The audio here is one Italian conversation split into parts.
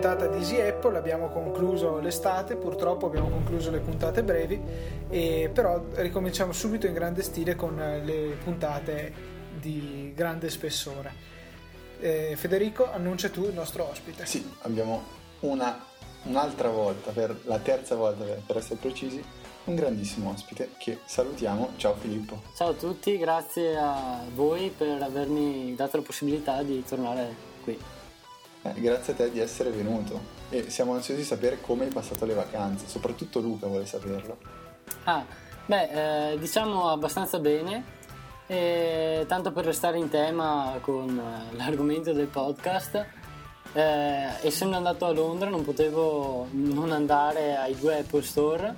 puntata di Easy Apple, abbiamo concluso l'estate, purtroppo abbiamo concluso le puntate brevi, e però ricominciamo subito in grande stile con le puntate di grande spessore. Eh, Federico, annuncia tu il nostro ospite. Sì, abbiamo una, un'altra volta, per la terza volta per, per essere precisi, un grandissimo ospite che salutiamo. Ciao Filippo. Ciao a tutti, grazie a voi per avermi dato la possibilità di tornare qui. Eh, grazie a te di essere venuto e siamo ansiosi di sapere come hai passato le vacanze, soprattutto Luca vuole saperlo. Ah, beh, eh, diciamo abbastanza bene. E tanto per restare in tema con eh, l'argomento del podcast, eh, essendo andato a Londra non potevo non andare ai due Apple Store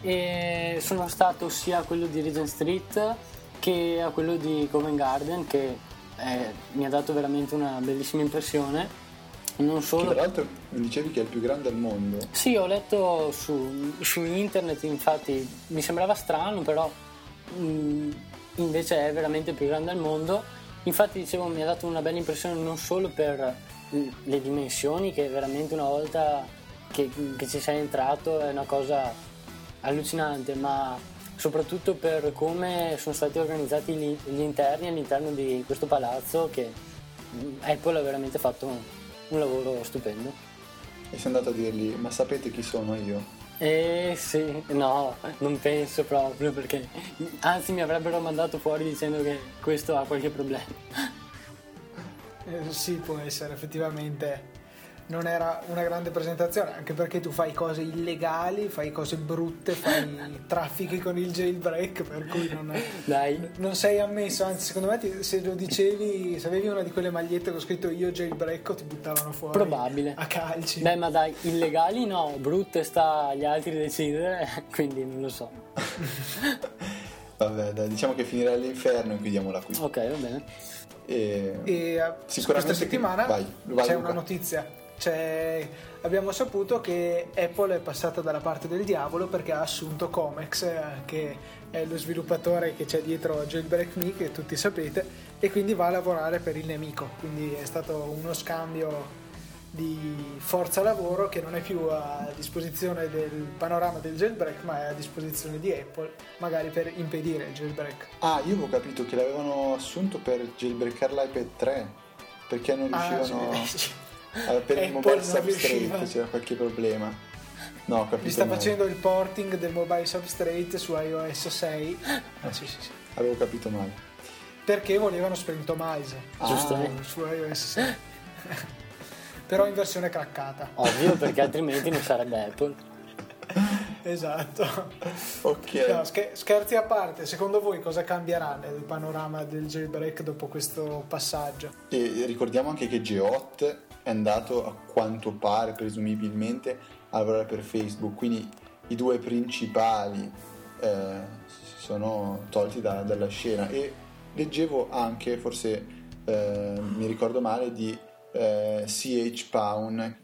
e sono stato sia a quello di Regent Street che a quello di Covent Garden che eh, mi ha dato veramente una bellissima impressione. Non solo... Che tra l'altro dicevi che è il più grande al mondo. Sì, ho letto su, su internet, infatti mi sembrava strano, però mh, invece è veramente il più grande al mondo. Infatti dicevo mi ha dato una bella impressione non solo per le dimensioni, che veramente una volta che, che ci sei entrato è una cosa allucinante, ma soprattutto per come sono stati organizzati gli, gli interni all'interno di questo palazzo che Apple ha veramente fatto un, un lavoro stupendo. E sei andato a dirgli, ma sapete chi sono io? Eh sì, no, non penso proprio perché anzi mi avrebbero mandato fuori dicendo che questo ha qualche problema. Eh, sì, può essere effettivamente non era una grande presentazione, anche perché tu fai cose illegali, fai cose brutte, fai traffichi con il jailbreak, per cui non, non sei ammesso, anzi secondo me ti, se lo dicevi, se avevi una di quelle magliette con scritto io jailbreak ti buttavano fuori Probabile. a calci. Beh ma dai, illegali no, brutte sta agli altri decidere, quindi non lo so. Vabbè, dai, diciamo che finirà all'inferno e chiudiamola qui. Ok, va bene. E, e questa settimana che... vai, vai, c'è una notizia cioè, abbiamo saputo che Apple è passata dalla parte del diavolo perché ha assunto Comex, eh, che è lo sviluppatore che c'è dietro Jailbreak Me, che tutti sapete, e quindi va a lavorare per il nemico. Quindi è stato uno scambio di forza lavoro che non è più a disposizione del panorama del jailbreak ma è a disposizione di Apple magari per impedire il jailbreak ah io avevo capito che l'avevano assunto per jailbreakare l'iPad 3 perché non riuscivano ah, sì. Allora, per il mobile substrate c'era qualche problema. No, capito. Mi sta male. facendo il porting del mobile substrate su iOS 6. Ah, sì, sì, sì. Avevo capito male. Perché volevano Sprintomize ah. Giusto. su iOS 6. Però in versione craccata. Ovvio, perché altrimenti non sarebbe Apple. esatto. Ok. No, scherzi a parte, secondo voi cosa cambierà nel panorama del jailbreak dopo questo passaggio? E ricordiamo anche che Geot è andato a quanto pare, presumibilmente, a lavorare per Facebook, quindi i due principali eh, sono tolti da, dalla scena. E leggevo anche, forse eh, mi ricordo male, di eh, CH Pound,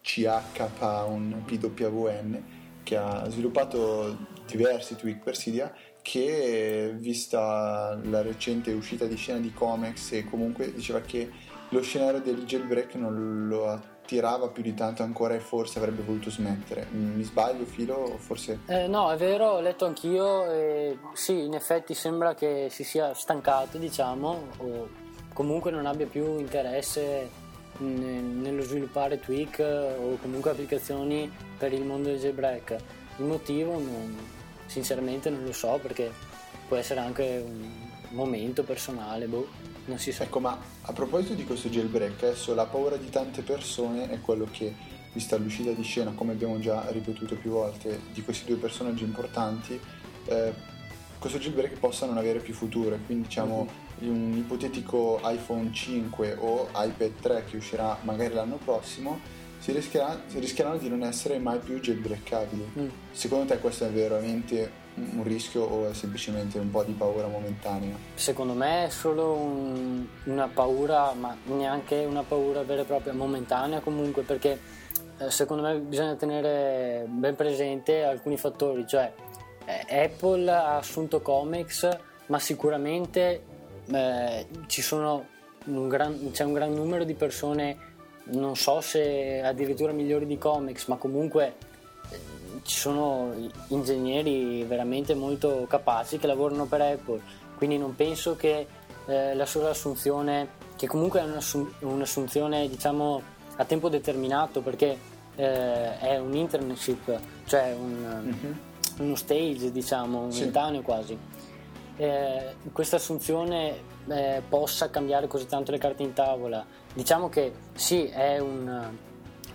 CH Pound, PWN, che ha sviluppato diversi tweak per Cydia che vista la recente uscita di scena di Comex e comunque diceva che lo scenario del jailbreak non lo attirava più di tanto ancora e forse avrebbe voluto smettere. Mi sbaglio, Filo? Forse... Eh, no, è vero, ho letto anch'io e sì, in effetti sembra che si sia stancato, diciamo, o comunque non abbia più interesse nello sviluppare tweak o comunque applicazioni per il mondo del jailbreak. Il motivo non, sinceramente non lo so perché può essere anche un momento personale, boh, non si sa. Ecco, ma a proposito di questo jailbreak, adesso la paura di tante persone è quello che, vista l'uscita di scena, come abbiamo già ripetuto più volte, di questi due personaggi importanti, eh, questo jailbreak possa non avere più futuro. Quindi diciamo mm-hmm. un ipotetico iPhone 5 o iPad 3 che uscirà magari l'anno prossimo si, rischierà, si rischieranno di non essere mai più jailbreakabili. Mm. Secondo te questo è veramente un rischio o è semplicemente un po' di paura momentanea? Secondo me è solo un, una paura, ma neanche una paura vera e propria, momentanea comunque, perché eh, secondo me bisogna tenere ben presente alcuni fattori, cioè eh, Apple ha assunto Comics, ma sicuramente eh, un gran, c'è un gran numero di persone non so se addirittura migliori di comics, ma comunque ci sono ingegneri veramente molto capaci che lavorano per Apple, quindi non penso che eh, la sola assunzione, che comunque è un'assunzione diciamo a tempo determinato perché eh, è un internship, cioè un, mm-hmm. uno stage diciamo, momentaneo sì. quasi. Eh, questa assunzione eh, possa cambiare così tanto le carte in tavola. Diciamo che sì, è un,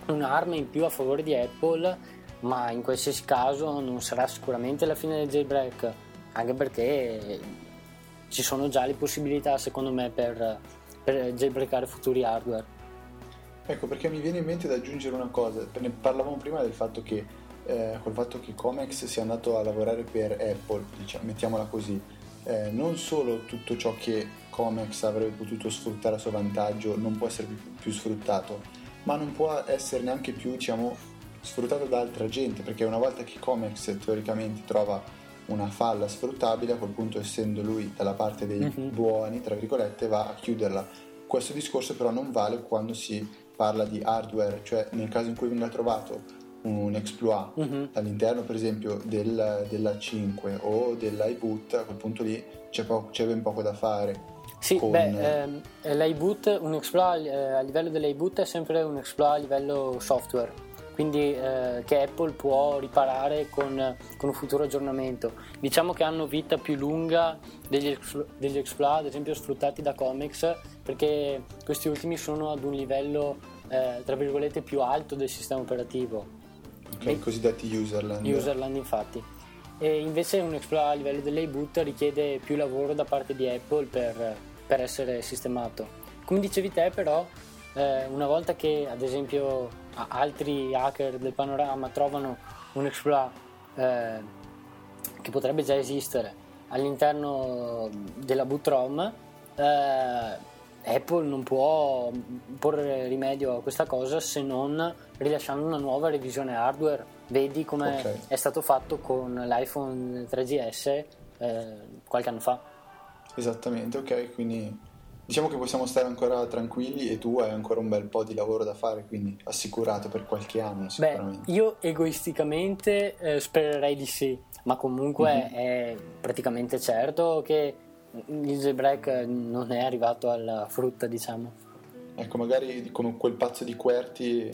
un'arma in più a favore di Apple, ma in qualsiasi caso non sarà sicuramente la fine del jailbreak, anche perché ci sono già le possibilità, secondo me, per, per jailbreakare futuri hardware. Ecco, perché mi viene in mente da aggiungere una cosa, ne parlavamo prima del fatto che eh, col fatto che Comex sia andato a lavorare per Apple, diciamo, mettiamola così, eh, non solo tutto ciò che Comex avrebbe potuto sfruttare a suo vantaggio non può essere più, più sfruttato, ma non può essere neanche più diciamo, sfruttato da altra gente, perché una volta che Comex teoricamente trova una falla sfruttabile, a quel punto essendo lui dalla parte dei uh-huh. buoni, tra virgolette, va a chiuderla. Questo discorso però non vale quando si parla di hardware, cioè nel caso in cui venga trovato un exploit uh-huh. all'interno per esempio del, della 5 o dell'iBoot, a quel punto lì c'è, po- c'è ben poco da fare. Sì, con... beh, ehm, l'iBoot, un exploit eh, a livello dell'iBoot è sempre un exploit a livello software, quindi eh, che Apple può riparare con, con, un futuro aggiornamento. Diciamo che hanno vita più lunga degli, degli exploit, ad esempio sfruttati da Comics, perché questi ultimi sono ad un livello, eh, tra virgolette, più alto del sistema operativo Okay, I cosiddetti userland. Userland infatti. E invece un exploit a livello dell'eboot richiede più lavoro da parte di Apple per, per essere sistemato. Come dicevi te però, eh, una volta che ad esempio altri hacker del panorama trovano un exploit eh, che potrebbe già esistere all'interno della boot ROM, eh, Apple non può porre rimedio a questa cosa se non rilasciando una nuova revisione hardware. Vedi come okay. è stato fatto con l'iPhone 3GS eh, qualche anno fa. Esattamente, ok, quindi diciamo che possiamo stare ancora tranquilli e tu hai ancora un bel po' di lavoro da fare, quindi assicurato per qualche anno sicuramente. Beh, io egoisticamente eh, spererei di sì, ma comunque mm-hmm. è praticamente certo che il jailbreak non è arrivato alla frutta, diciamo. Ecco, magari come quel pazzo di Querti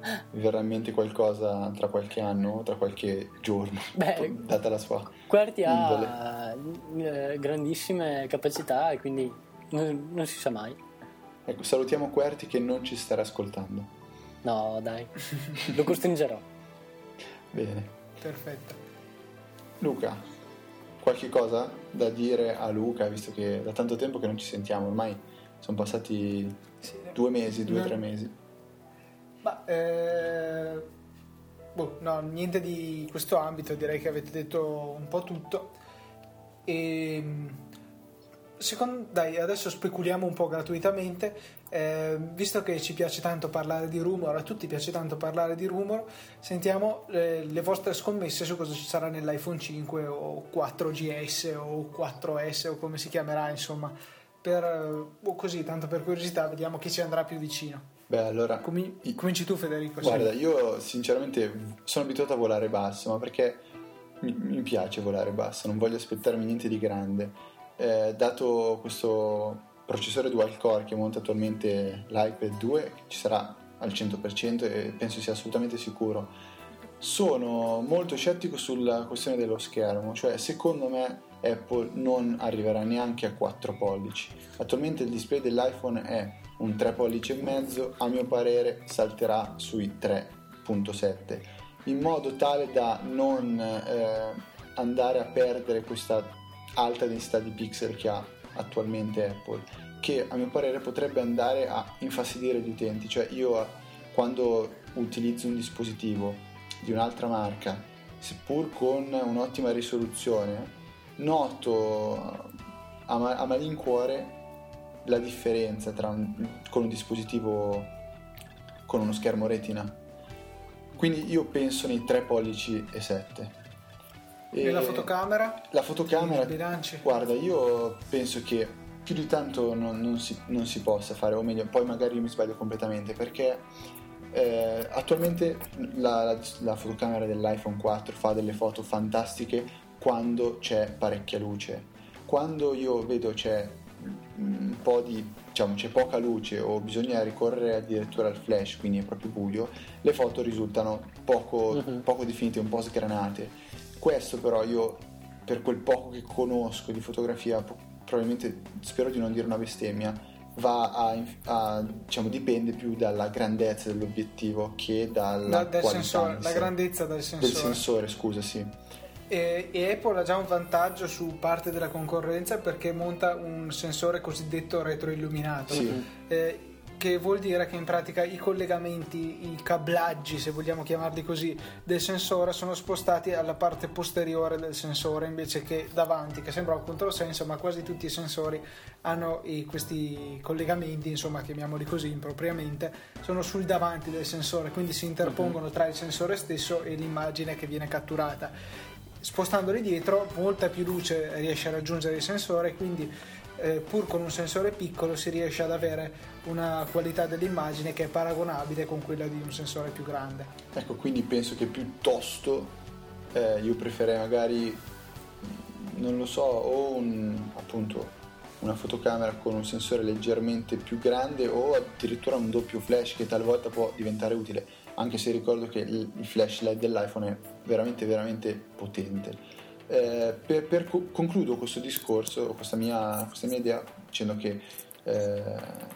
verrà in mente qualcosa tra qualche anno, tra qualche giorno, Beh, data la sua Querti indole. ha eh, grandissime capacità e quindi non, non, si sa mai. Ecco, salutiamo Querti che non ci starà ascoltando. No, dai, lo costringerò. Bene. Perfetto. Luca, qualche cosa da dire a Luca, visto che da tanto tempo che non ci sentiamo, ormai sono passati sì, due mesi, due o no. tre mesi. Ma eh, boh, no, niente di questo ambito, direi che avete detto un po' tutto. E secondo, dai, adesso speculiamo un po' gratuitamente, eh, visto che ci piace tanto parlare di rumor, a tutti piace tanto parlare di rumor, sentiamo eh, le vostre scommesse su cosa ci sarà nell'iPhone 5 o 4GS o 4S o come si chiamerà, insomma, per, o così, tanto per curiosità, vediamo chi ci andrà più vicino. Beh, allora. Comin- cominci tu, Federico. Guarda, sì. io sinceramente sono abituato a volare basso, ma perché mi, mi piace volare basso, non voglio aspettarmi niente di grande eh, dato questo processore dual core che monta attualmente l'iPad 2, che ci sarà al 100% e penso sia assolutamente sicuro, sono molto scettico sulla questione dello schermo, cioè secondo me Apple non arriverà neanche a 4 pollici. Attualmente il display dell'iPhone è un 3 pollici e mezzo, a mio parere salterà sui 3.7 in modo tale da non eh, andare a perdere questa alta densità di pixel che ha attualmente Apple, che a mio parere potrebbe andare a infastidire gli utenti. Cioè io quando utilizzo un dispositivo di un'altra marca, seppur con un'ottima risoluzione, noto a, ma- a malincuore la differenza tra un, con un dispositivo con uno schermo retina. Quindi io penso nei 3 pollici e 7 e, la fotocamera? La fotocamera, guarda, io penso che più di tanto non, non, si, non, si, possa fare, o meglio, poi magari mi sbaglio completamente, perché eh, attualmente la, la, la, fotocamera dell'iPhone 4 fa delle foto fantastiche quando c'è parecchia luce. Quando io vedo c'è un po' di diciamo c'è poca luce o bisogna ricorrere addirittura al flash, quindi è proprio buio, le foto risultano poco, uh-huh. poco definite, un po' sgranate. Questo però io, per quel poco che conosco di fotografia, probabilmente spero di non dire una bestemmia, va a, a diciamo, dipende più dalla grandezza dell'obiettivo che dalla da, sensore, la grandezza del sensore. Del sensore, scusa, sì. E, e, Apple ha già un vantaggio su parte della concorrenza perché monta un sensore cosiddetto retroilluminato. Sì. Eh, che vuol dire che in pratica i collegamenti, i cablaggi, se vogliamo chiamarli così, del sensore sono spostati alla parte posteriore del sensore invece che davanti, che sembra un controsenso, ma quasi tutti i sensori hanno i, questi collegamenti, insomma, chiamiamoli così impropriamente, sono sul davanti del sensore, quindi si interpongono tra il sensore stesso e l'immagine che viene catturata. Spostandoli dietro, molta più luce riesce a raggiungere il sensore, quindi eh, pur con un sensore piccolo si riesce ad avere una qualità dell'immagine che è paragonabile con quella di un sensore più grande. Ecco, quindi penso che piuttosto eh, io preferirei magari, non lo so, o un, appunto una fotocamera con un sensore leggermente più grande o addirittura un doppio flash che talvolta può diventare utile, anche se ricordo che il flash LED dell'iPhone è veramente veramente potente. Eh, per, per, concludo questo discorso, questa mia, questa mia idea, dicendo che eh,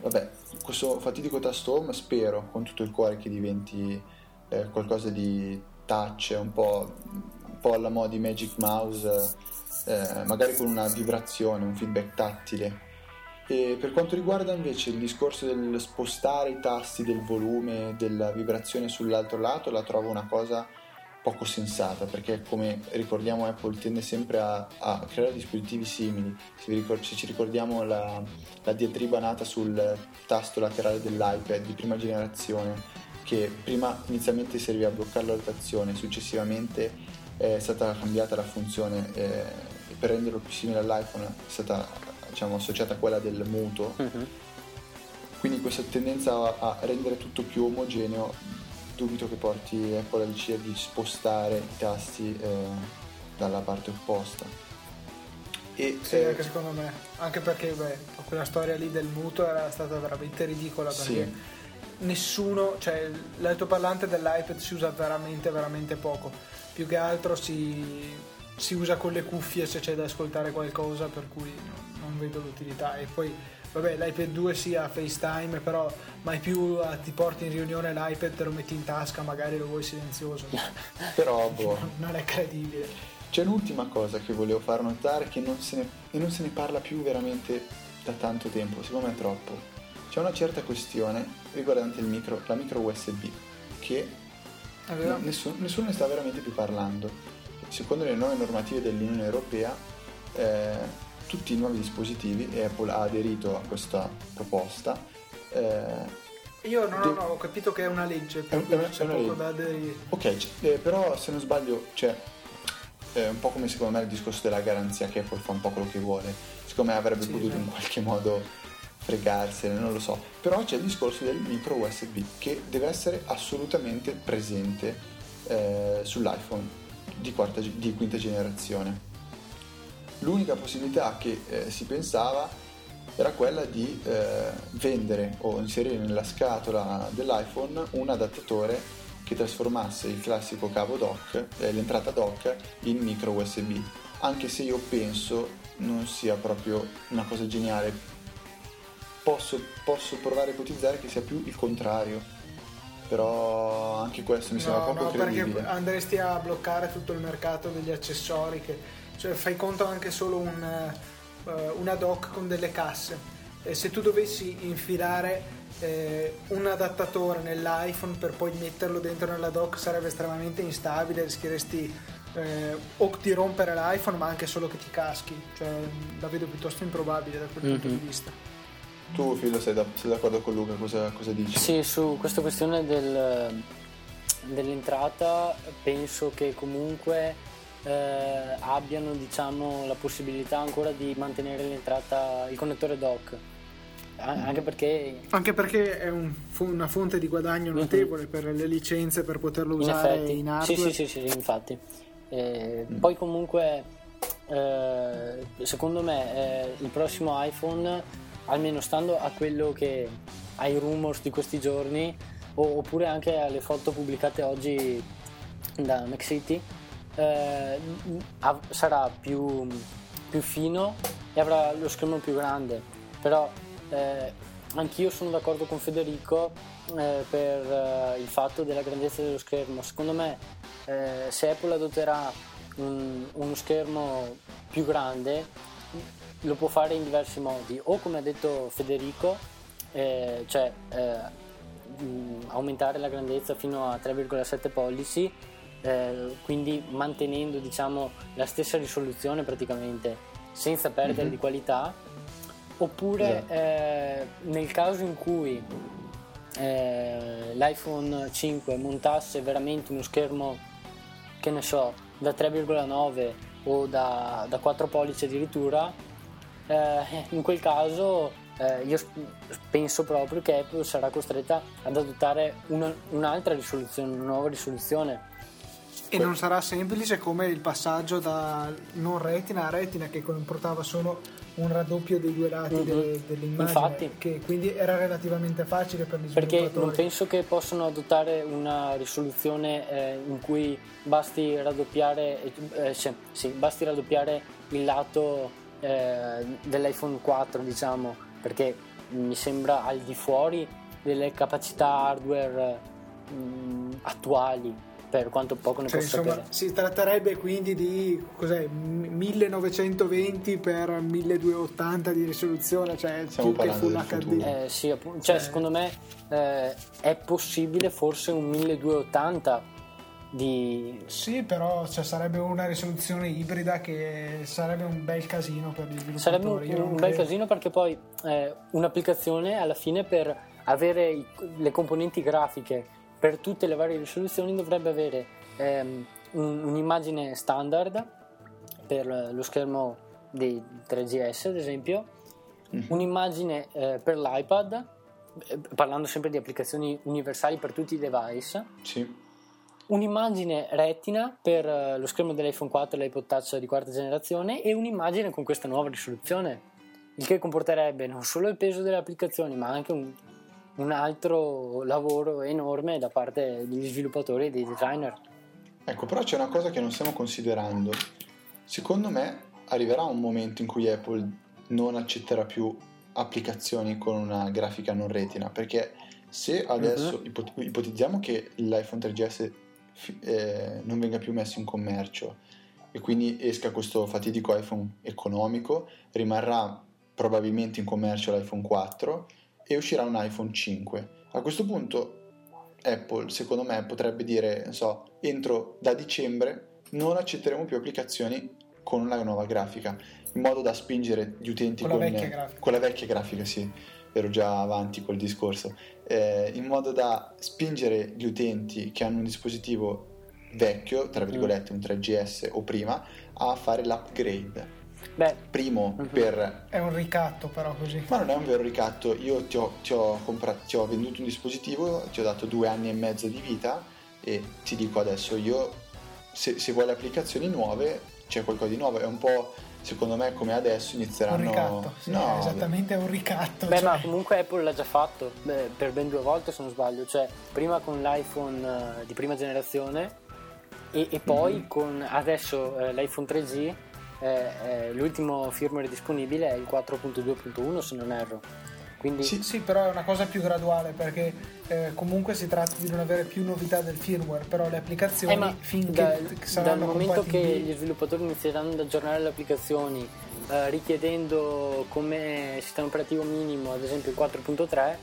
vabbè, questo fatidico tasto home spero con tutto il cuore che diventi eh, qualcosa di touch, un po', un po' alla moda di Magic Mouse, eh, magari con una vibrazione, un feedback tattile. E per quanto riguarda invece il discorso del spostare i tasti del volume, della vibrazione sull'altro lato, la trovo una cosa poco sensata perché come ricordiamo Apple tende sempre a, a creare dispositivi simili se, ricord- se ci ricordiamo la, la, diatriba nata sul tasto laterale dell'iPad di prima generazione che prima inizialmente serviva a bloccare la rotazione successivamente è stata cambiata la funzione eh, per renderlo più simile all'iPhone è stata diciamo, associata a quella del muto uh-huh. quindi questa tendenza a rendere tutto più omogeneo dubito che porti Apple a decidere di spostare i tasti eh, dalla parte opposta. E, sì, eh, anche secondo me, anche perché beh, quella storia lì del muto era stata veramente ridicola perché sì. nessuno, cioè l'altoparlante dell'iPad si usa veramente veramente poco, più che altro si, si usa con le cuffie se c'è da ascoltare qualcosa per cui non, non vedo l'utilità e poi vabbè l'iPad 2 sia FaceTime però mai più eh, ti porti in riunione l'iPad te lo metti in tasca magari lo vuoi silenzioso. Però boh. non è credibile. C'è l'ultima cosa che volevo far notare che non se ne, e non se ne parla più veramente da tanto tempo secondo me è troppo. C'è una certa questione riguardante micro, la micro USB che nessuno, nessuno ne sta veramente più parlando. Secondo le nuove normative dell'Unione Europea eh, tutti i nuovi dispositivi e Apple ha aderito a questa proposta. Eh, io non, de- no, ho capito che è una legge, per è, una, c'è una poco legge. da aderire. Ok, eh, però se non sbaglio c'è eh, un po' come secondo me il discorso della garanzia che Apple fa un po' quello che vuole. Secondo me avrebbe sì, potuto sì. in qualche modo fregarsene, non lo so. Però c'è il discorso del micro USB che deve essere assolutamente presente eh, sull'iPhone di, quarta, di quinta generazione l'unica possibilità che eh, si pensava era quella di eh, vendere o inserire nella scatola dell'iPhone un adattatore che trasformasse il classico cavo dock, eh, l'entrata dock, in micro USB. Anche se io penso non sia proprio una cosa geniale, posso, posso provare a ipotizzare che sia più il contrario. Però anche questo mi sembra no, poco no, credibile. perché andresti a bloccare tutto il mercato degli accessori che cioè fai conto anche solo un, uh, una dock con delle casse. E se tu dovessi infilare eh, un adattatore nell'iPhone per poi metterlo dentro nella dock sarebbe estremamente instabile, rischieresti eh, o di rompere l'iPhone ma anche solo che ti caschi, cioè la vedo piuttosto improbabile da quel mm-hmm. punto di mhm. vista. Tu Filo sei, da, sei, d'accordo con Luca, cosa, cosa, dici? Sì, su questa questione del, dell'entrata penso che comunque eh, abbiano diciamo, la possibilità ancora di mantenere l'entrata, il connettore dock. Anche perché, anche perché è un, una fonte di guadagno mhm. notevole mm-hmm. per le licenze per poterlo usare in, in hardware. Sì, sì, sì, sì infatti. Eh, mm. Poi comunque eh, secondo me eh, il prossimo iPhone, almeno stando a quello che ai rumors di questi giorni, o, oppure anche alle foto pubblicate oggi da McCity, eh, sarà più, più, fino e avrà lo schermo più grande. Però eh, anch'io sono d'accordo con Federico eh, per eh, il fatto della grandezza dello schermo. Secondo me eh, se Apple adotterà un, uno schermo più grande lo può fare in diversi modi o come ha detto Federico eh, cioè aumentare la grandezza fino a 3,7 pollici eh, quindi mantenendo diciamo, la stessa risoluzione praticamente senza perdere mm-hmm. di qualità oppure yeah. eh, nel caso in cui eh, l'iPhone 5 montasse veramente uno schermo che ne so da 3,9 o da, da 4 pollici addirittura eh, in quel caso eh, io penso proprio che Apple sarà costretta ad adottare una, un'altra risoluzione, una nuova risoluzione e non sarà semplice come il passaggio da non retina a retina che comportava solo un raddoppio dei due lati mm-hmm. de, dell'immagine Infatti, che quindi era relativamente facile per gli perché non penso che possano adottare una risoluzione eh, in cui basti raddoppiare eh, cioè, sì, basti raddoppiare il lato eh, dell'iPhone 4 diciamo perché mi sembra al di fuori delle capacità hardware mh, mm, attuali per quanto poco ne cioè, posso insomma, sapere. Si tratterebbe quindi di cos'è, 1920 per 1280 di risoluzione, cioè Stiamo più che Full HD. Eh, sì, appunto, cioè, cioè, secondo me eh, è possibile forse un 1280 di... Sì, però cioè, sarebbe una risoluzione ibrida che sarebbe un bel casino per gli sviluppatori. Sarebbe un, un bel casino perché poi eh, un'applicazione alla fine per avere i, le componenti grafiche per tutte le varie risoluzioni dovrebbe avere ehm, un, un'immagine standard per lo schermo dei 3GS ad esempio, mm-hmm. un'immagine eh, per l'iPad, eh, parlando sempre di applicazioni universali per tutti i device. Sì. Un'immagine retina per eh, lo schermo dell'iPhone 4 e l'iPod Touch di quarta generazione e un'immagine con questa nuova risoluzione, il che comporterebbe non solo il peso delle applicazioni ma anche un un altro lavoro enorme da parte degli sviluppatori e dei designer. Ecco, però c'è una cosa che non stiamo considerando. Secondo me arriverà un momento in cui Apple non accetterà più applicazioni con una grafica non retina, perché se adesso uh-huh. ipotizziamo che l'iPhone 3GS eh, non venga più messo in commercio e quindi esca questo fatidico iPhone economico, rimarrà probabilmente in commercio l'iPhone 4 e uscirà un iPhone 5. A questo punto Apple, secondo me, potrebbe dire, non so, entro da dicembre non accetteremo più applicazioni con la nuova grafica, in modo da spingere gli utenti con, con, la, vecchia grafica. con la vecchia grafica, sì, ero già avanti col discorso, eh, in modo da spingere gli utenti che hanno un dispositivo vecchio, tra virgolette un 3GS o prima, a fare l'upgrade Beh, primo uh-huh. per... È un ricatto però così. Ma non è un vero ricatto, io ti ho, ti ho, comprato, ti ho venduto un dispositivo, ti ho dato due anni e mezzo di vita e ti dico adesso io, se, se vuoi le applicazioni nuove, c'è qualcosa di nuovo, è un po' secondo me come adesso inizieranno un ricatto sì, no, è esattamente un ricatto beh cioè... ma comunque Apple l'ha già fatto beh, per ben due volte se non sbaglio cioè prima con l'iPhone uh, di prima generazione e, e poi mm-hmm. con adesso uh, l'iPhone 3G eh, eh, l'ultimo firmware disponibile è il 4.2.1 se non erro. Quindi... Sì, sì, però è una cosa più graduale perché eh, comunque si tratta di non avere più novità del firmware, però le applicazioni eh, finché da, saranno dal momento compatibili... che gli sviluppatori inizieranno ad aggiornare le applicazioni eh, richiedendo come sistema operativo minimo ad esempio il 4.3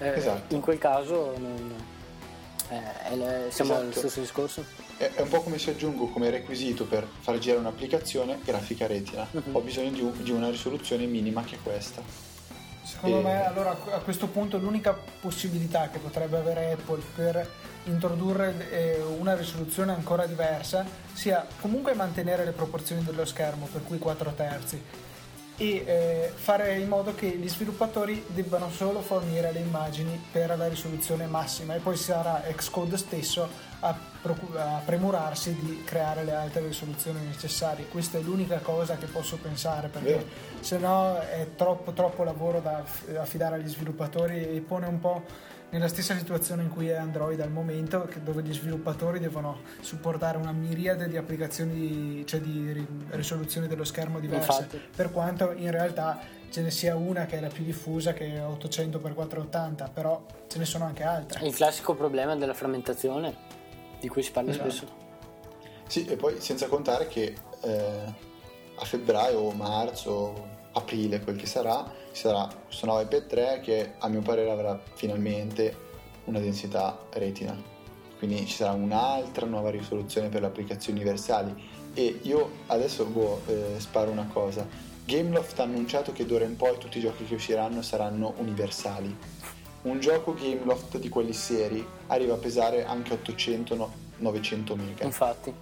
eh, esatto. in quel caso non, eh, siamo esatto. allo stesso discorso è, un po' come se aggiungo come requisito per far girare un'applicazione grafica retina. Uh-huh. Ho bisogno di, un, di, una risoluzione minima che è questa. Secondo e... me allora a questo punto l'unica possibilità che potrebbe avere Apple per introdurre eh, una risoluzione ancora diversa sia comunque mantenere le proporzioni dello schermo, per cui 4 terzi, e eh, fare in modo che gli sviluppatori debbano solo fornire le immagini per la risoluzione massima e poi sarà Xcode stesso a, procu- a premurarsi di creare le altre risoluzioni necessarie. Questa è l'unica cosa che posso pensare perché yeah. se no è troppo, troppo lavoro da affidare agli sviluppatori e pone un po' nella stessa situazione in cui è Android al momento, dove gli sviluppatori devono supportare una miriade di applicazioni, cioè di risoluzione dello schermo diverse, Infatti. per quanto in realtà ce ne sia una che è la più diffusa che è 800x480, però ce ne sono anche altre. Il classico problema della frammentazione di cui si parla esatto. spesso. Sì, e poi senza contare che eh, a febbraio o marzo, aprile, quel che sarà, ci sarà questo nuovo iPad 3 che a mio parere avrà finalmente una densità retina quindi ci sarà un'altra nuova risoluzione per le applicazioni universali e io adesso boh, eh, sparo una cosa Gameloft ha annunciato che d'ora in poi tutti i giochi che usciranno saranno universali un gioco Gameloft di quelli seri arriva a pesare anche 800-900 mega infatti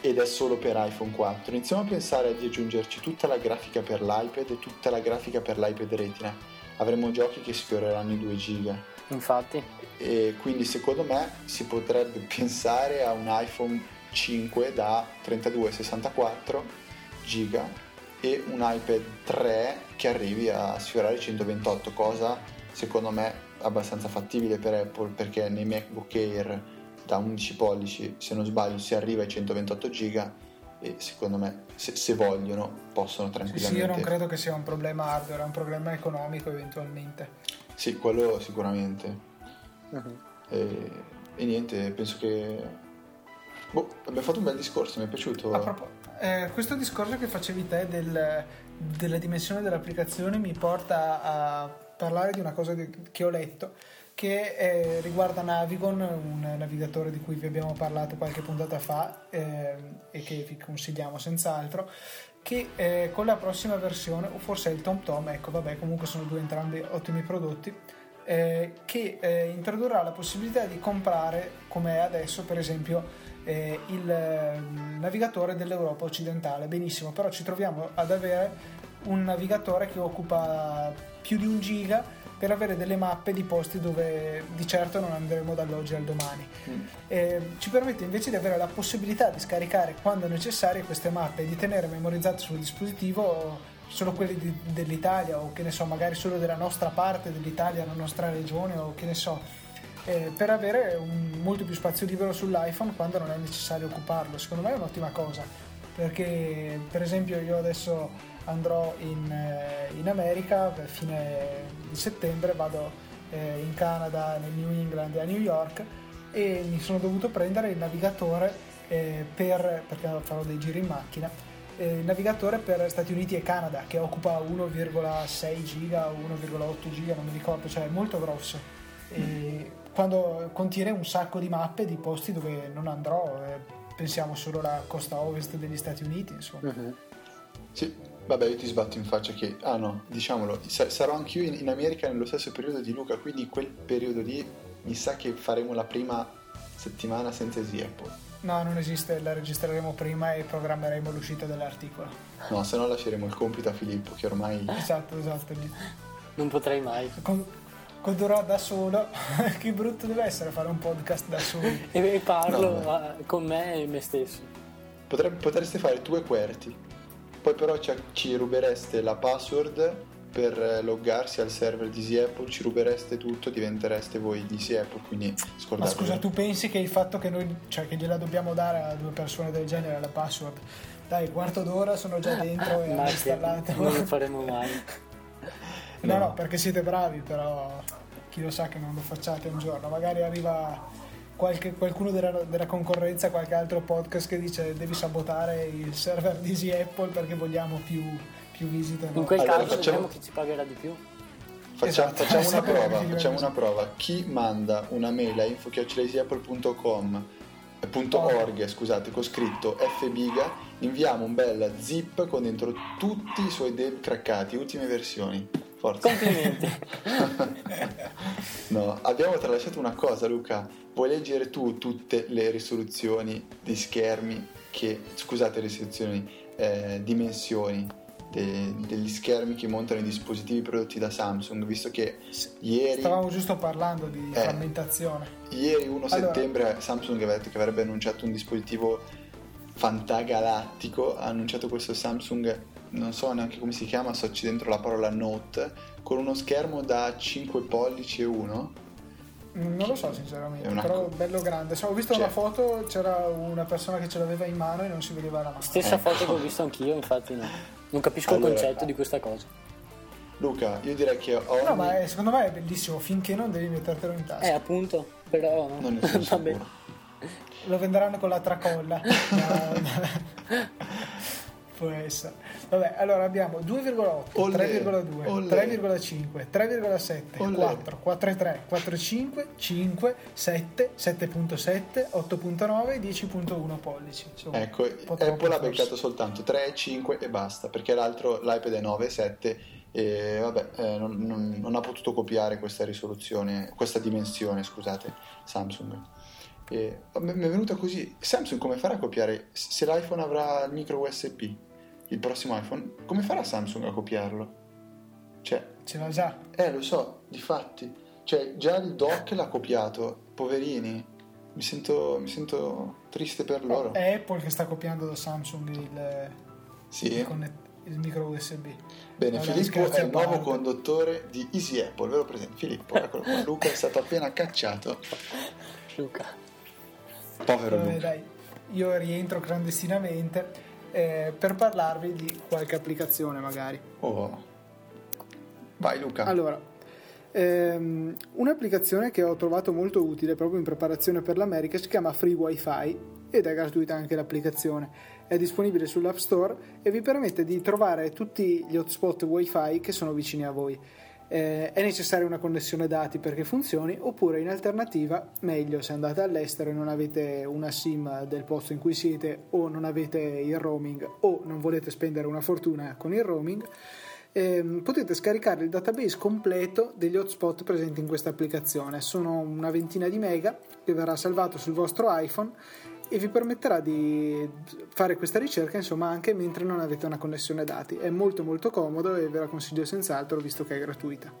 ed è solo per iPhone 4. Iniziamo a pensare di aggiungerci tutta la grafica per l'iPad e tutta la grafica per l'iPad Retina. Avremo giochi che sfioreranno i 2 giga. Infatti. E quindi secondo me si potrebbe pensare a un iPhone 5 da 32-64 giga e un iPad 3 che arrivi a sfiorare i 128, cosa secondo me abbastanza fattibile per Apple perché nei MacBook Air da 11 pollici, se non sbaglio, si arriva ai 128 giga e secondo me se, se vogliono possono tranquillamente... Sì, io non credo che sia un problema hardware, è un problema economico eventualmente. Sì, quello sicuramente. Uh-huh. E, e, niente, penso che... Boh, abbiamo fatto un bel discorso, mi è piaciuto. Propos- eh, questo discorso che facevi te del, della dimensione dell'applicazione mi porta a parlare di una cosa che ho letto che eh, riguarda Navigon, un navigatore di cui vi abbiamo parlato qualche puntata fa eh, e che vi consigliamo senz'altro, che eh, con la prossima versione, o forse il TomTom, ecco vabbè comunque sono due entrambi ottimi prodotti, eh, che eh, introdurrà la possibilità di comprare, come è adesso per esempio, eh, il navigatore dell'Europa occidentale. Benissimo, però ci troviamo ad avere un navigatore che occupa più di un giga per avere delle mappe di posti dove di certo non andremo dall'oggi al domani. Mm. Eh, ci permette invece di avere la possibilità di scaricare quando necessarie queste mappe e di tenere memorizzate sul dispositivo solo quelle di, dell'Italia o che ne so, magari solo della nostra parte dell'Italia, la nostra regione o che ne so. Eh, per avere un, molto più spazio libero sull'iPhone quando non è necessario occuparlo. Secondo me è un'ottima cosa perché per esempio io adesso andrò in, eh, in America per fine di settembre, vado eh, in Canada, nel New England e a New York e mi sono dovuto prendere il navigatore eh, per, perché farò dei giri in macchina, il navigatore per Stati Uniti e Canada che occupa 1,6 giga o 1,8 giga, non mi ricordo, cioè è molto grosso. E quando contiene un sacco di mappe di posti dove non andrò, pensiamo solo alla costa ovest degli Stati Uniti, insomma. Uh-huh. Sì, Vabbè, io ti sbatto in faccia che, ah no, diciamolo, sarò anch'io in, in America nello stesso periodo di Luca, quindi quel periodo lì mi sa che faremo la prima settimana senza Apple. No, non esiste, la registreremo prima e programmeremo l'uscita dell'articolo. No, se no lasceremo il compito a Filippo che ormai... Esatto, esatto. Non potrei mai. Con, condurrò da solo. che brutto deve essere fare un podcast da solo. e parlo no, con me e me stesso. Potrebbe, potreste fare tu e Querti. Poi però ci rubereste la password per loggarsi al server di Easy Apple, ci rubereste tutto, diventereste voi di Easy Apple, quindi scordate. Ma scusa, tu pensi che il fatto che noi, cioè che gliela dobbiamo dare a due persone del genere la password, dai, quarto d'ora sono già dentro e hanno installato. Non lo faremo mai. no, no, no, perché siete bravi, però chi lo sa che non lo facciate un giorno, magari arriva qualche, qualcuno della, della, concorrenza, qualche altro podcast che dice devi sabotare il server di Easy Apple perché vogliamo più, più visite. No? In quel allora, caso facciamo... chi ci pagherà di più. Facciamo, esatto, facciamo, una prova, facciamo una prova. Chi manda una mail a info.easyapple.com .org, scusate, con scritto fbiga, inviamo un bel zip con dentro tutti i suoi dev craccati, ultime versioni. Forza. Complimenti. no, abbiamo tralasciato una cosa, Luca. Vuoi leggere tu tutte le risoluzioni di schermi che, scusate, risoluzioni, eh, dimensioni de, degli schermi che montano i dispositivi prodotti da Samsung, visto che ieri... Stavamo giusto parlando di eh, frammentazione. Ieri 1 allora, settembre Samsung aveva detto che avrebbe annunciato un dispositivo fantagalattico, ha annunciato questo Samsung, non so neanche come si chiama, so c'è dentro la parola Note, con uno schermo da 5 pollici e 1 non lo so sinceramente, una... però bello grande. ho visto cioè... una foto, c'era una persona che ce l'aveva in mano e non si vedeva la mano. Stessa eh. foto che ho visto anch'io, infatti no. Non capisco allora, il concetto di questa cosa. Luca, io direi che ho. No, ma è, secondo me è bellissimo finché non devi mettertelo in tasca. Eh, appunto, però. Non ne sono sicuro. Lo venderanno con la tracolla. Può essere. Vabbè, allora abbiamo 2,8, 3,2, 3,5, 3,7, 4, 4,3, 4,5, 5, 7, 7,7, 8,9, 10,1 pollici. Insomma, ecco, Apple ha beccato soltanto 3, 5 e basta, perché l'altro l'iPad è 9, 7 e vabbè, eh, non, non, non, ha potuto copiare questa risoluzione, questa dimensione, scusate, Samsung. E, mi è venuta così, Samsung come farà a copiare se l'iPhone avrà il micro USB? il prossimo iPhone, come farà Samsung a copiarlo? Cioè, ce l'ha già. Eh, lo so, di fatti. Cioè, già il doc l'ha copiato, poverini. Mi sento, mi sento triste per loro. È Apple che sta copiando da Samsung il, sì. il, connet- il micro USB. Bene, allora, Filippo è il nuovo conduttore di Easy Apple, ve lo presento. Filippo, eccolo qua. Luca è stato appena cacciato. Luca. Povero Luca. Dai, io rientro clandestinamente eh, per parlarvi di qualche applicazione magari. Oh. Vai Luca. Allora, ehm, un'applicazione che ho trovato molto utile proprio in preparazione per l'America si chiama Free Wi-Fi ed è gratuita anche l'applicazione. È disponibile sull'App Store e vi permette di trovare tutti gli hotspot Wi-Fi che sono vicini a voi eh, è necessaria una connessione dati perché funzioni oppure in alternativa meglio se andate all'estero e non avete una sim del posto in cui siete o non avete il roaming o non volete spendere una fortuna con il roaming eh, potete scaricare il database completo degli hotspot presenti in questa applicazione. Sono una ventina di mega che verrà salvato sul vostro iPhone e vi permetterà di fare questa ricerca insomma anche mentre non avete una connessione dati. È molto molto comodo e ve la consiglio senz'altro visto che è gratuita.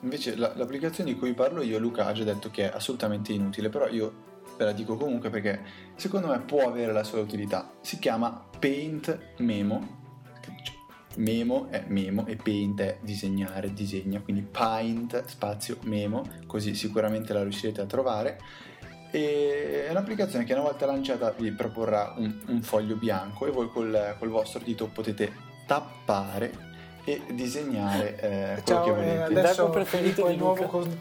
Invece la, l'applicazione di cui parlo io Luca ha già detto che è assolutamente inutile però io ve la dico comunque perché secondo me può avere la sua utilità. Si chiama Paint Memo. Memo è memo e paint è disegnare, disegna, quindi paint spazio memo, così sicuramente la riuscirete a trovare e è un'applicazione che una volta lanciata vi proporrà un, un foglio bianco e voi col, col, vostro dito potete tappare e disegnare eh, quello che volete. Eh, adesso Filippo è il nuovo con...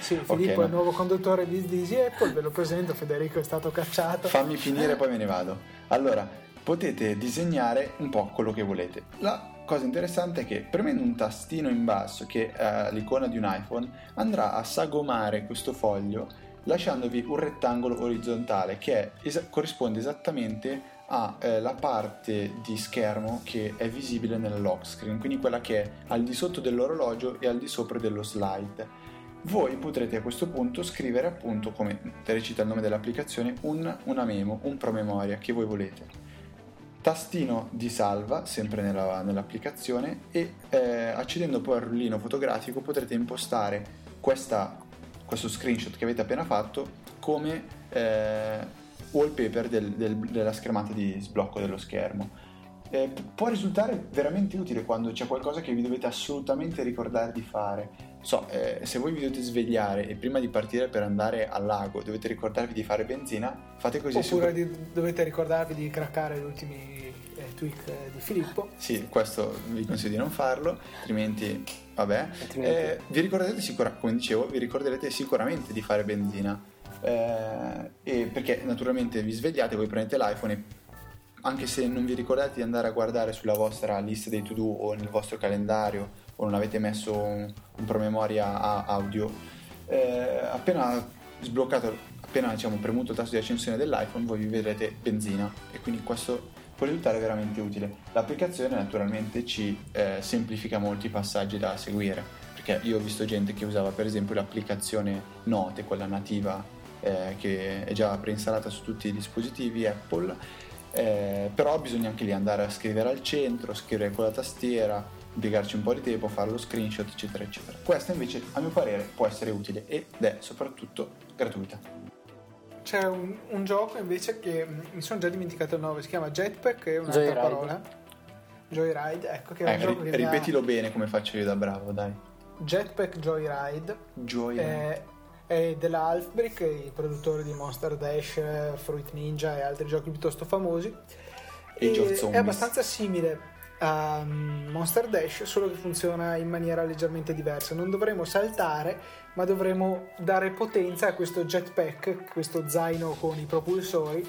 Sì, Filippo okay, è il nuovo conduttore di Easy Apple, ve lo presento, Federico è stato cacciato. Fammi finire poi me ne vado. Allora, potete disegnare un po' quello che volete. La cosa interessante è che premendo un tastino in basso che è l'icona di un iPhone andrà a sagomare questo foglio lasciandovi un rettangolo orizzontale che es- corrisponde esattamente alla eh, parte di schermo che è visibile nella lock screen, quindi quella che è al di sotto dell'orologio e al di sopra dello slide. Voi potrete a questo punto scrivere appunto, come recita il nome dell'applicazione, un, una memo, un promemoria che voi volete. Tastino di salva, sempre nella, nell'applicazione, e eh, accedendo poi al rullino fotografico potrete impostare questa questo screenshot che avete appena fatto come eh, wallpaper del, del, della schermata di sblocco dello schermo. Eh, può risultare veramente utile quando c'è qualcosa che vi dovete assolutamente ricordare di fare. So, eh, se voi vi dovete svegliare e prima di partire per andare al lago dovete ricordarvi di fare benzina, fate così. Oppure di, dovete ricordarvi di craccare gli ultimi eh, tweet eh, di Filippo. Sì, questo vi consiglio di non farlo, altrimenti vabbè. Eh, vi ricorderete sicuramente, come dicevo, vi ricorderete sicuramente di fare benzina. Eh, perché naturalmente vi svegliate, voi prendete l'iPhone e anche se non vi ricordate di andare a guardare sulla vostra lista dei to do o nel vostro calendario o non avete messo un, un promemoria audio, eh, appena sbloccato, appena diciamo, premuto il tasto di accensione dell'iPhone, voi vi vedrete benzina. E quindi questo può risultare veramente utile. L'applicazione naturalmente ci eh, semplifica molti passaggi da seguire, perché io ho visto gente che usava per esempio l'applicazione Note, quella nativa eh, che è già preinstallata su tutti i dispositivi Apple, eh, però bisogna anche lì andare a scrivere al centro, scrivere con la tastiera, impiegarci un po' di tempo, fare lo screenshot, eccetera, eccetera. Questa invece, a mio parere, può essere utile ed è soprattutto gratuita. C'è un, un gioco invece che mm, mi sono già dimenticato il nome, si chiama Jetpack, è un'altra Joyride. parola. Joyride, ecco che è un Eh, gioco ri- che mi ha- ripetilo bene come faccio io da bravo, dai. Jetpack Joyride Gioia. è, è della Halfbrick, i produttori di Monster Dash, Fruit Ninja e altri giochi piuttosto famosi. E Zombies. è abbastanza simile a mm, Monster Dash, solo che funziona in maniera leggermente diversa. Non dovremo saltare, ma dovremo dare potenza a questo jetpack, questo zaino con i propulsori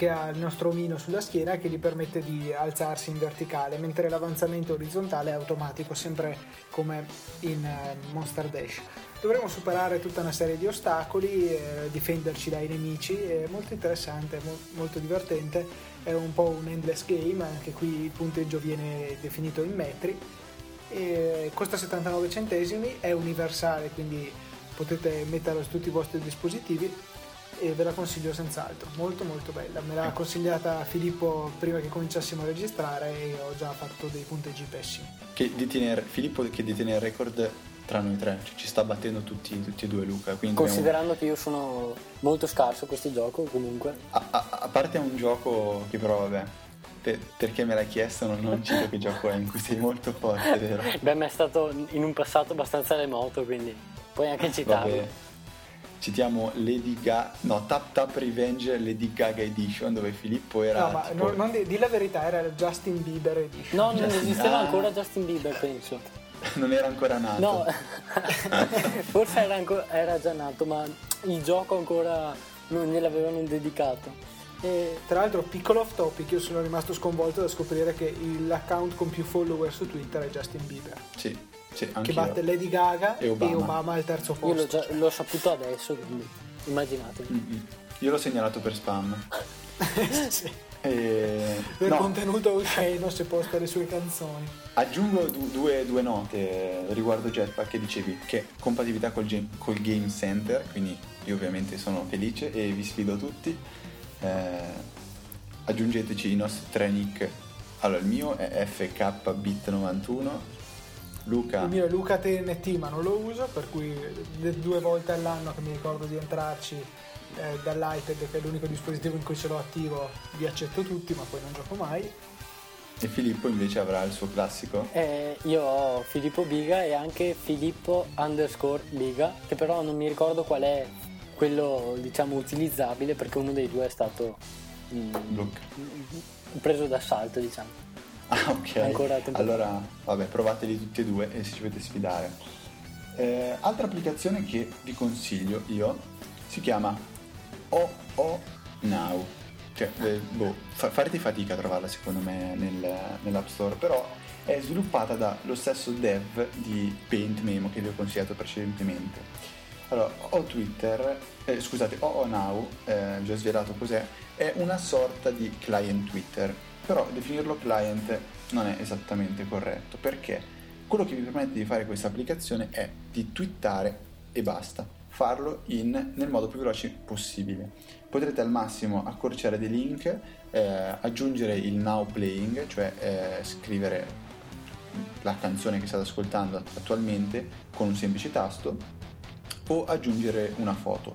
che ha il nostro omino sulla schiena che gli permette di alzarsi in verticale, mentre l'avanzamento orizzontale è automatico, sempre come in eh, Monster Dash. Dovremo superare tutta una serie di ostacoli, eh, difenderci dai nemici, è molto interessante, mo- molto divertente, è un po' un endless game, anche qui il punteggio viene definito in metri, e costa 79 centesimi, è universale, quindi potete metterlo su tutti i vostri dispositivi e ve la consiglio senz'altro, molto molto bella, me l'ha consigliata Filippo prima che cominciassimo a registrare e ho già fatto dei punteggi pessimi. Che detiene, Filippo che detiene il record tra noi tre, cioè ci sta battendo tutti, tutti e due Luca. Considerando che io sono molto scarso a questo gioco, comunque. a, a- a parte un gioco che però vabbè, per- perché me l'hai chiesto non, non cito che gioco è, in cui sei molto forte, vero? Beh, ma è stato in un passato abbastanza remoto, quindi puoi anche citarlo. Vabbè. Citiamo Lady Gaga, no, Tap Tap Revenge Lady Gaga Edition dove Filippo era No, ma tipo- non, non di, di la verità, era il Justin Bieber Edition. No, non Justin- esisteva Ah. ancora Justin Bieber, penso. non era ancora nato. No, forse era, anco- era già nato, ma il gioco ancora non gliel'avevano dedicato. E Tra l'altro, piccolo off topic, io sono rimasto sconvolto da scoprire che il- l'account con più follower su Twitter è Justin Bieber, Sì, sì, che anche batte Lady Gaga E Obama. al terzo io l'ho, posto. già- l'ho saputo adesso, quindi immaginatevi. Io l'ho segnalato per spam. Sì. E... del no, contenuto osceno se posta le sue canzoni. Aggiungo du- due, due note riguardo Jetpack che dicevi che compatibilità col, ge- col Game Center, quindi io ovviamente sono felice e vi sfido tutti. Eh, aggiungeteci i nostri tre nick. Allora, il mio è FKBit91, Luca Il mio è Luca TNT, ma non lo uso, per cui due volte all'anno che mi ricordo di entrarci eh, dall'iPad, che è l'unico dispositivo in cui ce l'ho attivo, vi accetto tutti, ma poi non gioco mai. e Filippo invece avrà il suo classico. Eh, io ho Filippo Biga e anche Filippo underscore Biga, che però non mi ricordo qual è quello diciamo utilizzabile perché uno dei due è stato mm, preso d'assalto diciamo. Ah, ok. Ancora allora, vabbè, provateli tutti e due e se ci potete sfidare. Eh, altra applicazione che vi consiglio io si chiama OO Now. Cioè, eh, boh, fa- farete fatica a trovarla secondo me nel- nell'App Store, però è sviluppata dallo stesso dev di Paint Memo che vi ho consigliato precedentemente. Allora, ho Twitter, eh, scusate, OO Now, eh, ho svelato cos'è, è una sorta di client Twitter, però definirlo client non è esattamente corretto, perché quello che vi permette di fare questa applicazione è di twittare e basta, farlo in- nel modo più veloce possibile. Potrete al massimo accorciare dei link, eh, aggiungere il now playing, cioè eh, scrivere la canzone che state ascoltando attualmente con un semplice tasto o aggiungere una foto.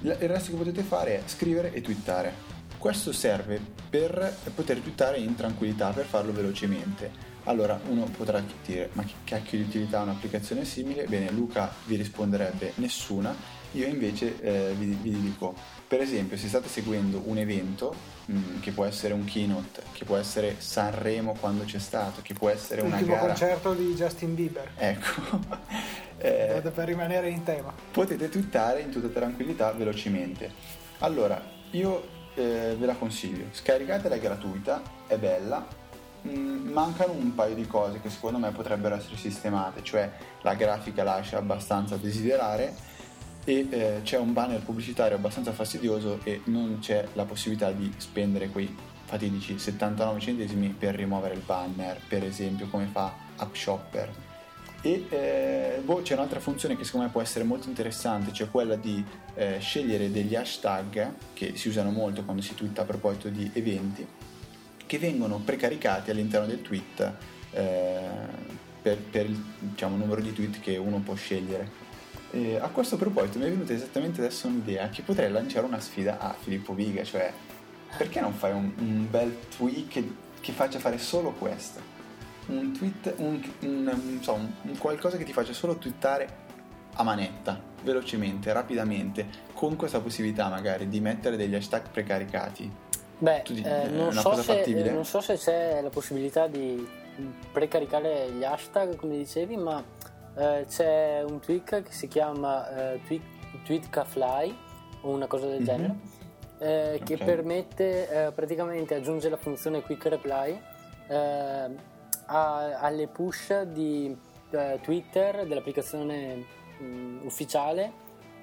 Il resto che potete fare è scrivere e twittare. Questo serve per poter twittare in tranquillità, per farlo velocemente. Allora uno potrà dire ma che cacchio di utilità ha un'applicazione simile? Bene, Luca vi risponderebbe nessuna, io invece eh, vi, vi dico, per esempio se state seguendo un evento mh, che può essere un keynote, che può essere Sanremo quando c'è stato, che può essere una L'ultimo gara... concerto di Justin Bieber, Ecco, eh, per rimanere in tema. potete twittare in tutta tranquillità velocemente. Allora, io eh, ve la consiglio, scaricatela, è gratuita, è bella, mm, mancano un paio di cose che secondo me potrebbero essere sistemate, cioè la grafica lascia abbastanza a desiderare e eh, c'è un banner pubblicitario abbastanza fastidioso e non c'è la possibilità di spendere quei fatidici 79 centesimi per rimuovere il banner, per esempio, come fa AppShopper. E eh, boh, c'è un'altra funzione che secondo me può essere molto interessante, cioè quella di eh, scegliere degli hashtag che si usano molto quando si twitta a proposito di eventi, che vengono precaricati all'interno del tweet eh, per, per, il diciamo, numero di tweet che uno può scegliere. E a questo proposito mi è venuta esattamente adesso un'idea che potrei lanciare una sfida a Filippo Viga, cioè perché non fai un, un bel tweet che, che, faccia fare solo questo? Un tweet, un, un, so, un, qualcosa che ti faccia solo twittare a manetta, velocemente, rapidamente, con questa possibilità magari di mettere degli hashtag precaricati. Beh, dici, eh, non, so se, non, so se, c'è la possibilità di precaricare gli hashtag, come dicevi, ma eh, c'è un tweak che si chiama eh, tweet, Tweetkafly o una cosa del mm-hmm. genere eh, che okay. permette eh, praticamente aggiunge la funzione quick reply eh, a, alle push di eh, Twitter dell'applicazione mh, mm, ufficiale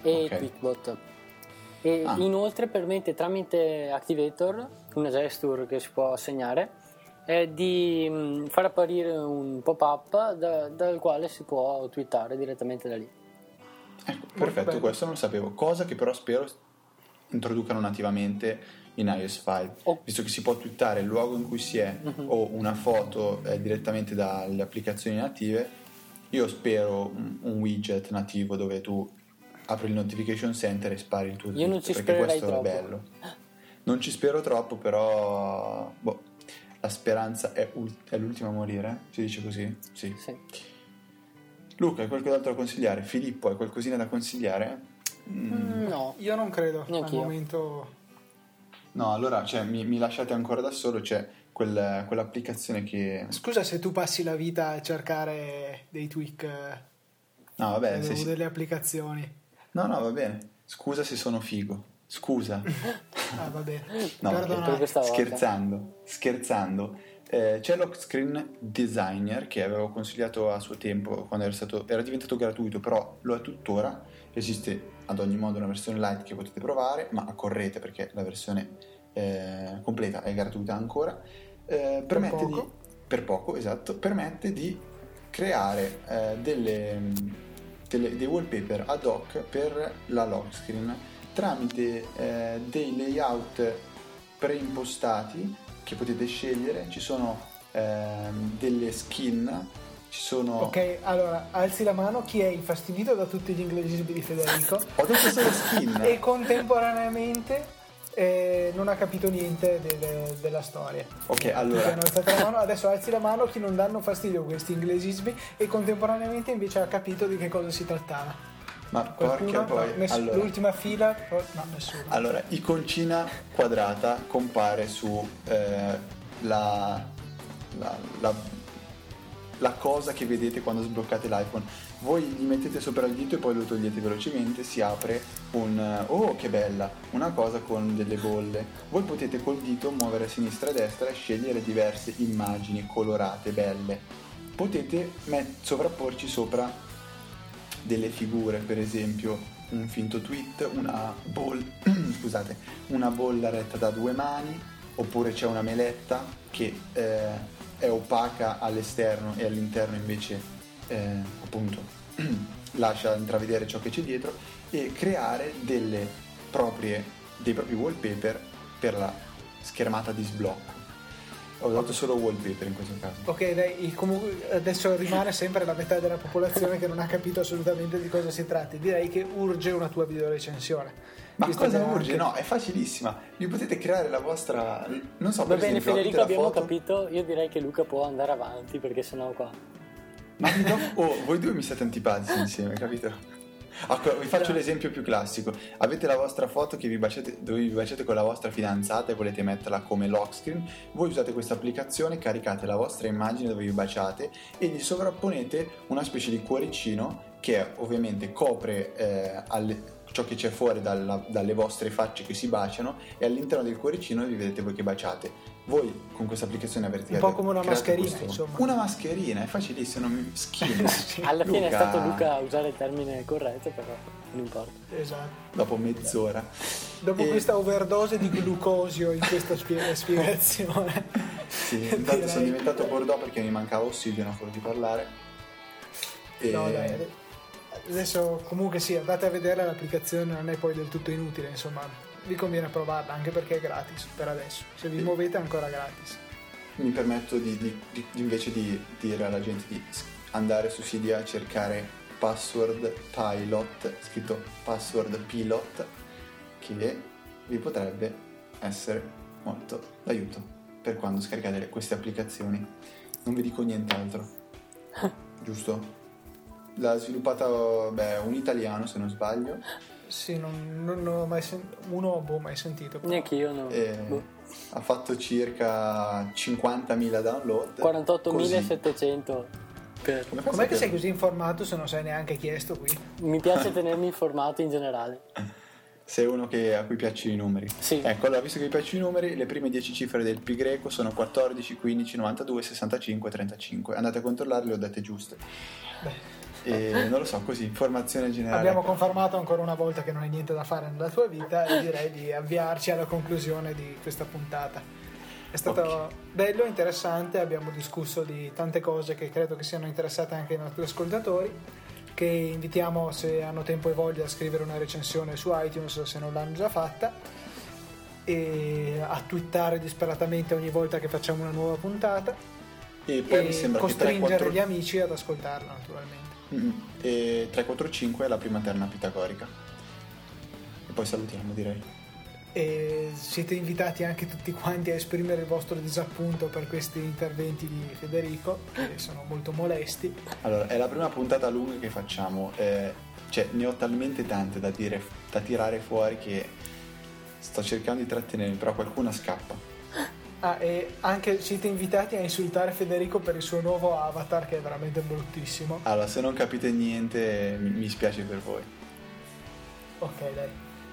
e okay. Tweetbot. E ah. inoltre permette tramite Activator, una gesture che si può assegnare, eh, di mh, mm, far apparire un pop-up da, dal quale si può twittare direttamente da lì. Ecco, perfetto, questo non lo sapevo, cosa che però spero introducano nativamente in iOS 5, oh. visto che si può twittare il luogo in cui si è uh-huh. o una foto eh, direttamente dalle applicazioni native, io spero un, un, widget nativo dove tu apri il notification center e spari il tuo tweet, io non ci perché questo troppo. è bello. Non ci spero troppo, però boh, la speranza è, ult- è, l'ultima a morire, si dice così? Sì. sì. Luca, hai qualcos'altro da consigliare? Filippo, hai qualcosina da consigliare? Mm, no, io non credo. Neanche al momento. No, allora cioè, mi, mi, lasciate ancora da solo. C'è quel, quell'applicazione che. Scusa se tu passi la vita a cercare dei tweak. No, vabbè. Delle, se delle applicazioni. No, no, va bene. Scusa se sono figo. Scusa. ah, va bene. no, scherzando, scherzando. Eh, c'è Lock Screen Designer che avevo consigliato a suo tempo quando era, stato, era diventato gratuito, però lo è tuttora. Esiste ad ogni modo una versione light che potete provare, ma correte perché la versione eh, completa è gratuita ancora. Eh, permette per poco. Di, per poco, esatto, permette di creare eh, delle, delle, dei wallpaper ad hoc per la lock screen tramite eh, dei layout preimpostati che potete scegliere. Ci sono ehm, delle skin ci sono... Ok, allora alzi la mano chi è infastidito da tutti gli inglesismi di Federico. Ho detto solo skin. e contemporaneamente eh, non ha capito niente de- della storia. Ok, allora. Mano, adesso alzi la mano chi non danno fastidio questi inglesismi e contemporaneamente invece ha capito di che cosa si trattava. Ma Qualcuno? porca poi. Ness- allora, l'ultima fila? No, nessuno. Allora, iconcina quadrata compare su eh, la, la, la la cosa che vedete quando sbloccate l'iPhone. Voi gli mettete sopra il dito e poi lo togliete velocemente, si apre un oh che bella, una cosa con delle bolle. Voi potete col dito muovere a sinistra e a destra e scegliere diverse immagini colorate, belle. Potete met- sovrapporci sopra delle figure, per esempio un finto tweet, una, boll- scusate, una bolla retta da due mani, oppure c'è una meletta che eh, è opaca all'esterno e all'interno invece eh, appunto lascia intravedere ciò che c'è dietro e creare delle proprie, dei propri wallpaper per la schermata di sblocco. Ho dato solo wallpaper in questo caso. Ok, dai, comunque adesso rimane sempre la metà della popolazione che non ha capito assolutamente di cosa si tratti. Direi che urge una tua video recensione. Ma cosa urge? Anche... No, è facilissima. Vi potete creare la vostra. Non so, Va bene, esempio, Federico, abbiamo foto... capito. Io direi che Luca può andare avanti perché sennò qua. Ma do... oh, voi due mi siete antipatici insieme, capito? Ecco, vi faccio l'esempio più classico. Avete la vostra foto vi baciate, dove vi baciate con la vostra fidanzata e volete metterla come lock screen. Voi usate questa applicazione, caricate la vostra immagine dove vi baciate e gli sovrapponete una specie di cuoricino che ovviamente copre eh, alle, ciò che c'è fuori dalla- dalle vostre facce che si baciano e all'interno del cuoricino vi vedete voi che baciate. Voi con questa applicazione avrete Un po' come una mascherina, questo- insomma. Una mascherina, è facilissimo, non mi schifo. Alla fine è Luca, stato Luca a usare il termine corretto, però non importa. Esatto. Dopo mezz'ora. Dopo E- questa overdose di glucosio in questa spie- spiegazione. Sì, intanto direi- sono diventato bordeaux perché mi mancava ossigeno fuori di parlare. E... No, dai, adesso comunque sì, andate a vedere l'applicazione, non è poi del tutto inutile, insomma, vi conviene provarla anche perché è gratis per adesso. Se vi muovete è ancora gratis. mi permetto di, di- di- invece di dire alla gente di andare su Cydia a cercare password pilot, scritto password pilot, che vi potrebbe essere molto d'aiuto per quando scaricate queste applicazioni. Non vi dico nient'altro, giusto? L'ha sviluppata beh, un italiano se non sbaglio. Sì, non, non ho mai sentito, uno boh, mai sentito. però. Neanche io no. E Boh. ha fatto circa 50.000 download. 48.700 per... Come Com'è che sei così informato se non sei neanche chiesto qui? Mi piace tenermi informato in generale. Sei uno che- a cui piacciono i numeri. Sì. Ecco, allora, visto che vi piacciono i numeri, le prime 10 cifre del pi greco sono 14, 15, 92, 65, 35. Andate a controllare, le ho dette giuste. E non lo so, così, informazione generale. Abbiamo confermato ancora una volta che non hai niente da fare nella tua vita e direi di avviarci alla conclusione di questa puntata. È stato bello, interessante, abbiamo discusso di tante cose che credo che siano interessate anche ai nostri ascoltatori, che invitiamo se hanno tempo e voglia a scrivere una recensione su iTunes se non l'hanno già fatta e a twittare disperatamente ogni volta che facciamo una nuova puntata E poi mi e sembra che costringere 3, 4... gli amici ad ascoltarla naturalmente. Mm, e 3, 4, 5 è la prima terna pitagorica. E poi salutiamo, direi. e siete invitati anche tutti quanti a esprimere il vostro disappunto per questi interventi di Federico che sono molto molesti Allora, è la prima puntata lunga che facciamo. eh, cioè, ne ho talmente tante da dire, da tirare fuori che sto cercando di trattenermi, però qualcuna scappa. Ah, e anche siete invitati a insultare Federico per il suo nuovo avatar che è veramente bruttissimo Allora, se non capite niente, mi, mi spiace per voi. ok dai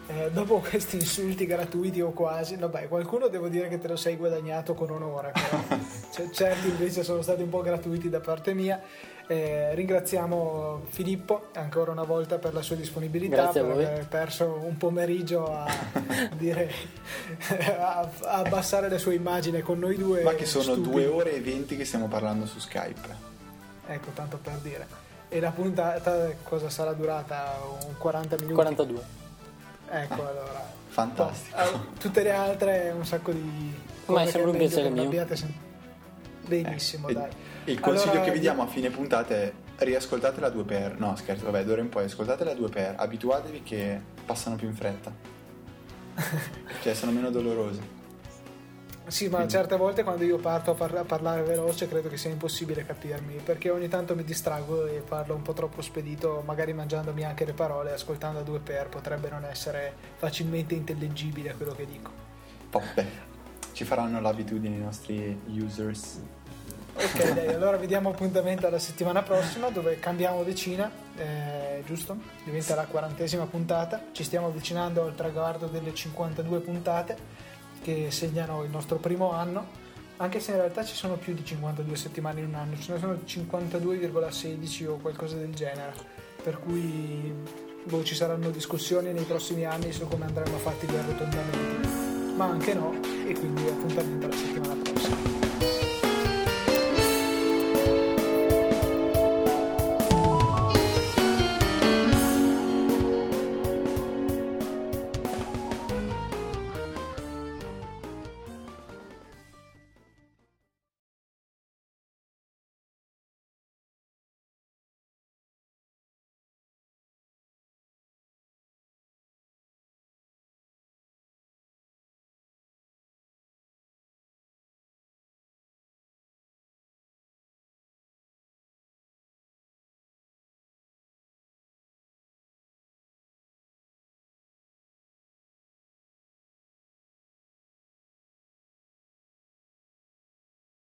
Eh, dopo questi insulti gratuiti o quasi, vabbè, qualcuno devo dire che te lo sei guadagnato con onore, però Cioè, certi invece sono stati un po' gratuiti da parte mia. Eh, ringraziamo Filippo ancora una volta per la sua disponibilità, Grazie per aver perso un pomeriggio a, dire, a, a abbassare le sue immagini con noi due. Ma che sono stupidi. due ore e venti che stiamo parlando su Skype. Ecco, tanto per dire. E la puntata cosa sarà durata? Un 40 minuti? 42. Ecco, allora. Fantastico. Ah, Tutte le altre un sacco di Ma è sempre un piacere mio. abbiate sen- Benissimo, Eh, dai. e Il consiglio Allora, che vi diamo a fine puntata è riascoltate la 2x. No, scherzo, vabbè, d'ora in poi ascoltate la 2x. Abituatevi che passano più in fretta. cioè, sono meno dolorose. Sì, ma certe volte quando io parto a, par- a parlare veloce credo che sia impossibile capirmi, perché ogni tanto mi distraggo e parlo un po' troppo spedito, magari mangiandomi anche le parole, ascoltando a due per, potrebbe non essere facilmente intellegibile quello che dico. Vabbè, ci faranno l'abitudine i nostri users. Ok, dai, allora vi diamo appuntamento alla settimana prossima dove cambiamo decina, eh, giusto? Diventa la quarantesima puntata, ci stiamo avvicinando al traguardo delle 52 puntate che segnano il nostro primo anno, anche se in realtà ci sono più di 52 settimane in un anno, ce ne sono 52,16 o qualcosa del genere, per cui boh, ci saranno discussioni nei prossimi anni su come andranno fatti gli arrotondamenti, ma anche no, e quindi appuntamento alla settimana prossima.